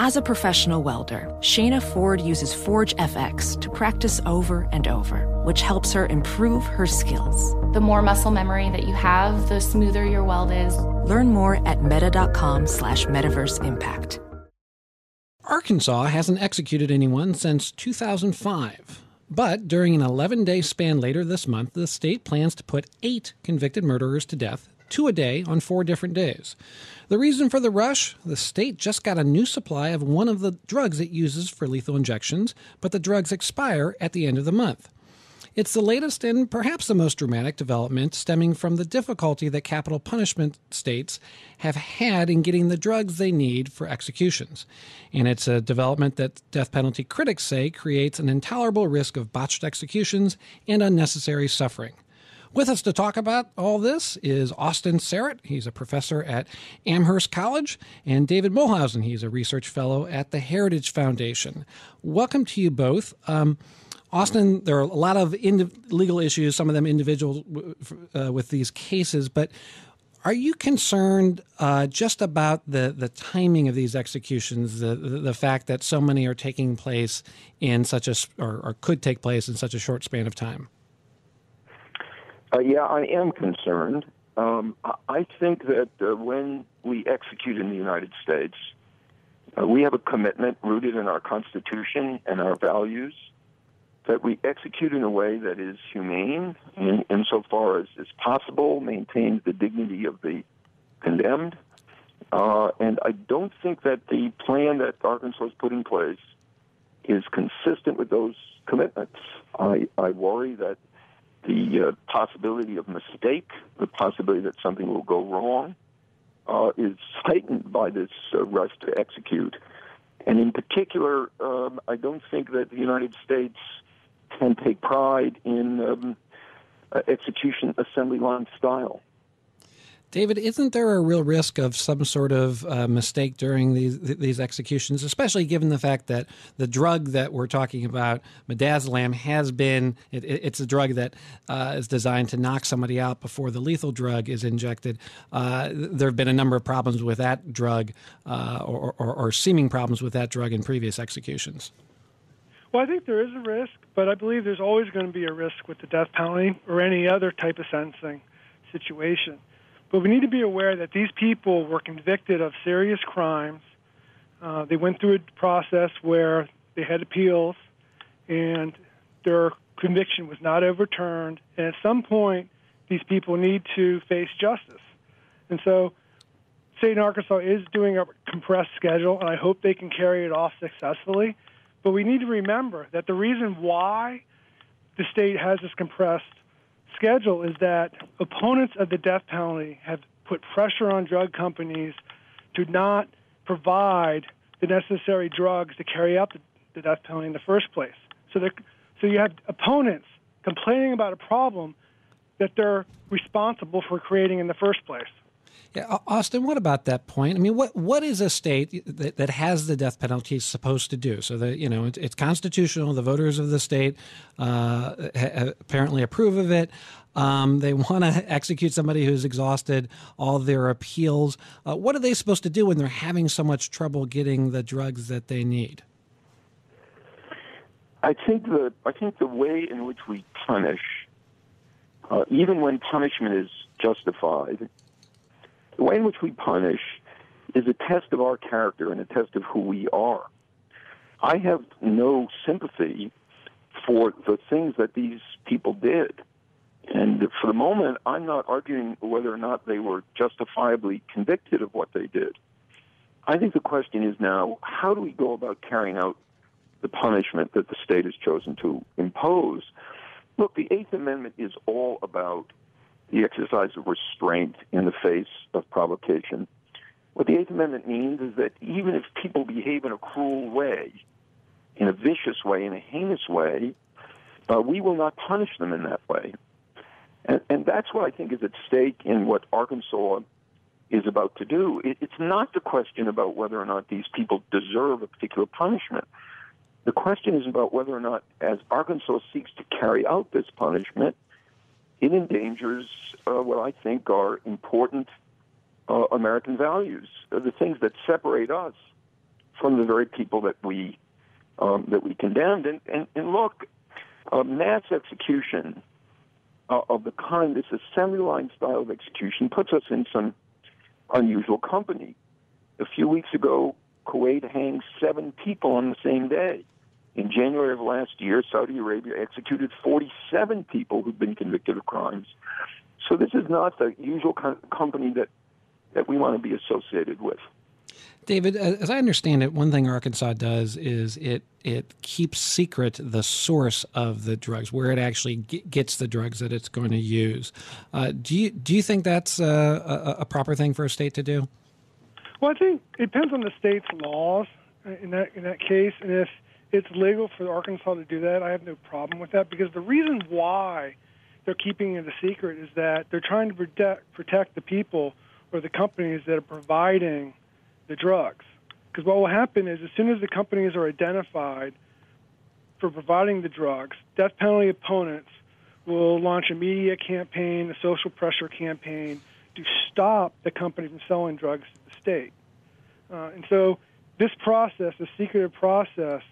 As a professional welder, Shayna Ford uses Forge FX to practice over and over, which helps her improve her skills. The more muscle memory that you have, the smoother your weld is. Learn more at meta.com slash metaverse impact. Arkansas hasn't executed anyone since 2005. But during an 11 day span later this month, the state plans to put eight convicted murderers to death, two a day on four different days. The reason for the rush? The state just got a new supply of one of the drugs it uses for lethal injections, but the drugs expire at the end of the month. It's the latest and perhaps the most dramatic development stemming from the difficulty that capital punishment states have had in getting the drugs they need for executions. And it's a development that death penalty critics say creates an intolerable risk of botched executions and unnecessary suffering. With us to talk about all this is Austin Sarat. He's a professor at Amherst College, and David Muhlhausen. He's a research fellow at the Heritage Foundation. Welcome to you both. Um, Austin, there are a lot of legal issues, some of them individual uh, with these cases, but are you concerned uh, just about the, the timing of these executions, the, the, the fact that so many are taking place in such a or, or could take place in such a short span of time? Uh, yeah, I am concerned. Um, I think that uh, when we execute in the United States, uh, we have a commitment rooted in our Constitution and our values that we execute in a way that is humane in, insofar as is possible, maintains the dignity of the condemned. Uh, and I don't think that the plan that Arkansas has put in place is consistent with those commitments. I, I worry that the uh, possibility of mistake, the possibility that something will go wrong, uh, is heightened by this uh, rush to execute. And in particular, um, I don't think that the United States can take pride in um, uh, execution assembly line style. David, isn't there a real risk of some sort of uh, mistake during these these executions, especially given the fact that the drug that we're talking about, midazolam, has been it, it's a drug that uh, is designed to knock somebody out before the lethal drug is injected. Uh, there have been a number of problems with that drug, uh, or, or, or seeming problems with that drug in previous executions. Well, I think there is a risk, but I believe there's always going to be a risk with the death penalty or any other type of sentencing situation. But we need to be aware that these people were convicted of serious crimes. Uh, they went through a process where they had appeals, and their conviction was not overturned. And at some point, these people need to face justice. And so, State in Arkansas is doing a compressed schedule, and I hope they can carry it off successfully. But we need to remember that the reason why the state has this compressed schedule is that opponents of the death penalty have put pressure on drug companies to not provide the necessary drugs to carry out the, death penalty in the first place. So, so you have opponents complaining about a problem that they're responsible for creating in the first place. Yeah, Austin, what about that point? I mean, what what is a state that, that has the death penalty supposed to do? So that you know, it's, it's constitutional. The voters of the state uh, ha- apparently approve of it. Um, they want to execute somebody who's exhausted all their appeals. Uh, what are they supposed to do when they're having so much trouble getting the drugs that they need? I think the I think the way in which we punish, uh, even when punishment is justified, the way in which we punish is a test of our character and a test of who we are. I have no sympathy for the things that these people did. And for the moment, I'm not arguing whether or not they were justifiably convicted of what they did. I think the question is now how do we go about carrying out the punishment that the state has chosen to impose? Look, the Eighth Amendment is all about the exercise of restraint in the face of provocation. What the Eighth Amendment means is that even if people behave in a cruel way, in a vicious way, in a heinous way, uh, we will not punish them in that way. And, and that's what I think is at stake in what Arkansas is about to do. It, it's not the question about whether or not these people deserve a particular punishment. The question is about whether or not, as Arkansas seeks to carry out this punishment, it endangers uh, what I think are important uh, American values, uh, the things that separate us from the very people that we um, that we condemned. And, and, and look, uh, mass execution uh, of the kind, this assembly line style of execution, puts us in some unusual company. A few weeks ago, Kuwait hanged seven people on the same day. In January of last year, Saudi Arabia executed 47 people who've been convicted of crimes. So this is not the usual kind of company that, that we want to be associated with. David, as I understand it, one thing Arkansas does is it it keeps secret the source of the drugs, where it actually gets the drugs that it's going to use. Uh, do you do you think that's a, a, a, proper thing for a state to do? Well, I think it depends on the state's laws in that in that case, and if it's legal for Arkansas to do that, I have no problem with that because the reason why they're keeping it a secret is that they're trying to protect protect the people or the companies that are providing the drugs. Because what will happen is, as soon as the companies are identified for providing the drugs, death penalty opponents will launch a media campaign, a social pressure campaign to stop the company from selling drugs to the state. Uh, and so, this process, the secretive process,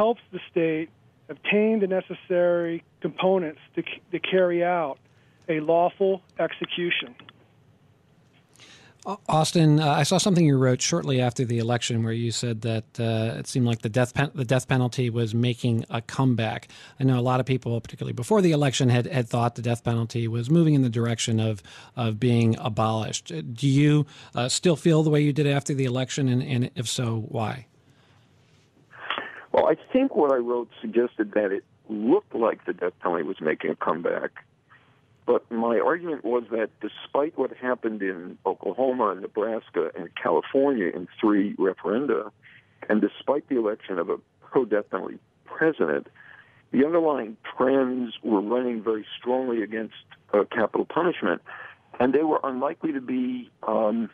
helps the state obtain the necessary components to, to carry out a lawful execution. Austin, uh, I saw something you wrote shortly after the election where you said that uh, it seemed like the death pen- the death penalty was making a comeback. I know a lot of people, particularly before the election, had, had thought the death penalty was moving in the direction of of being abolished. Do you uh, still feel the way you did after the election, and, and if so, why? Well, I think what I wrote suggested that it looked like the death penalty was making a comeback but my argument was that despite what happened in Oklahoma, and Nebraska, and California in three referenda, and despite the election of a pro death penalty president, the underlying trends were running very strongly against uh, capital punishment, and they were unlikely to be um,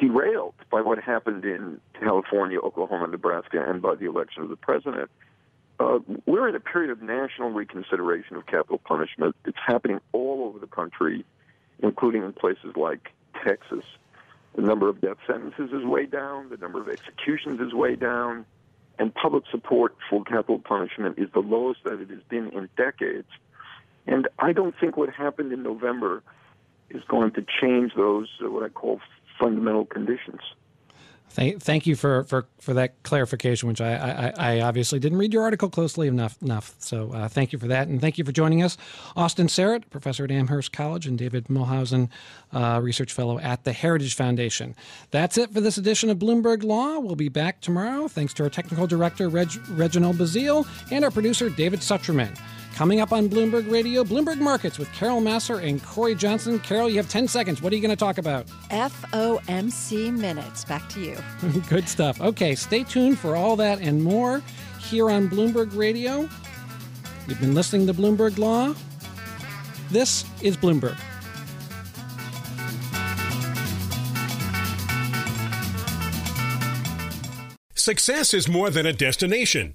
derailed by what happened in California, Oklahoma, Nebraska, and by the election of the president. Uh, we're in a period of national reconsideration of capital punishment. It's happening all over the country, including in places like Texas. The number of death sentences is way down, the number of executions is way down, and public support for capital punishment is the lowest that it has been in decades. And I don't think what happened in November is going to change those, uh, what I call fundamental conditions. Thank, thank you for, for, for that clarification, which I, I, I obviously didn't read your article closely enough. enough. So uh, thank you for that. And thank you for joining us. Austin Sarat, professor at Amherst College, and David Muhlhausen, uh, research fellow at the Heritage Foundation. That's it for this edition of Bloomberg Law. We'll be back tomorrow. Thanks to our technical director, Reg, Reginald Bazile, and our producer, David Sucherman. Coming up on Bloomberg Radio, Bloomberg Markets with Carol Massar and Corey Johnson. Carol, you have 10 seconds. What are you going to talk about? FOMC Minutes. Back to you. Good stuff. Okay, stay tuned for all that and more here on Bloomberg Radio. You've been listening to Bloomberg Law. This is Bloomberg. Success is more than a destination.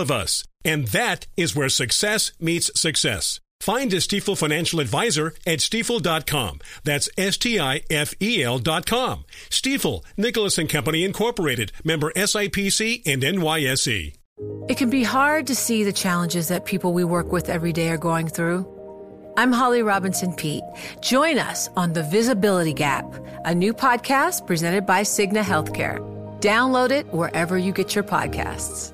of us. And that is where success meets success. Find a Stifel financial advisor at stifel.com. That's S-T-I-F-E-L dot com. Stifel, Nicolaus and Company Incorporated, member SIPC and NYSE. It can be hard to see the challenges that people we work with every day are going through. I'm Holly Robinson Peete. Join us on The Visibility Gap, a new podcast presented by Cigna Healthcare. Download it wherever you get your podcasts.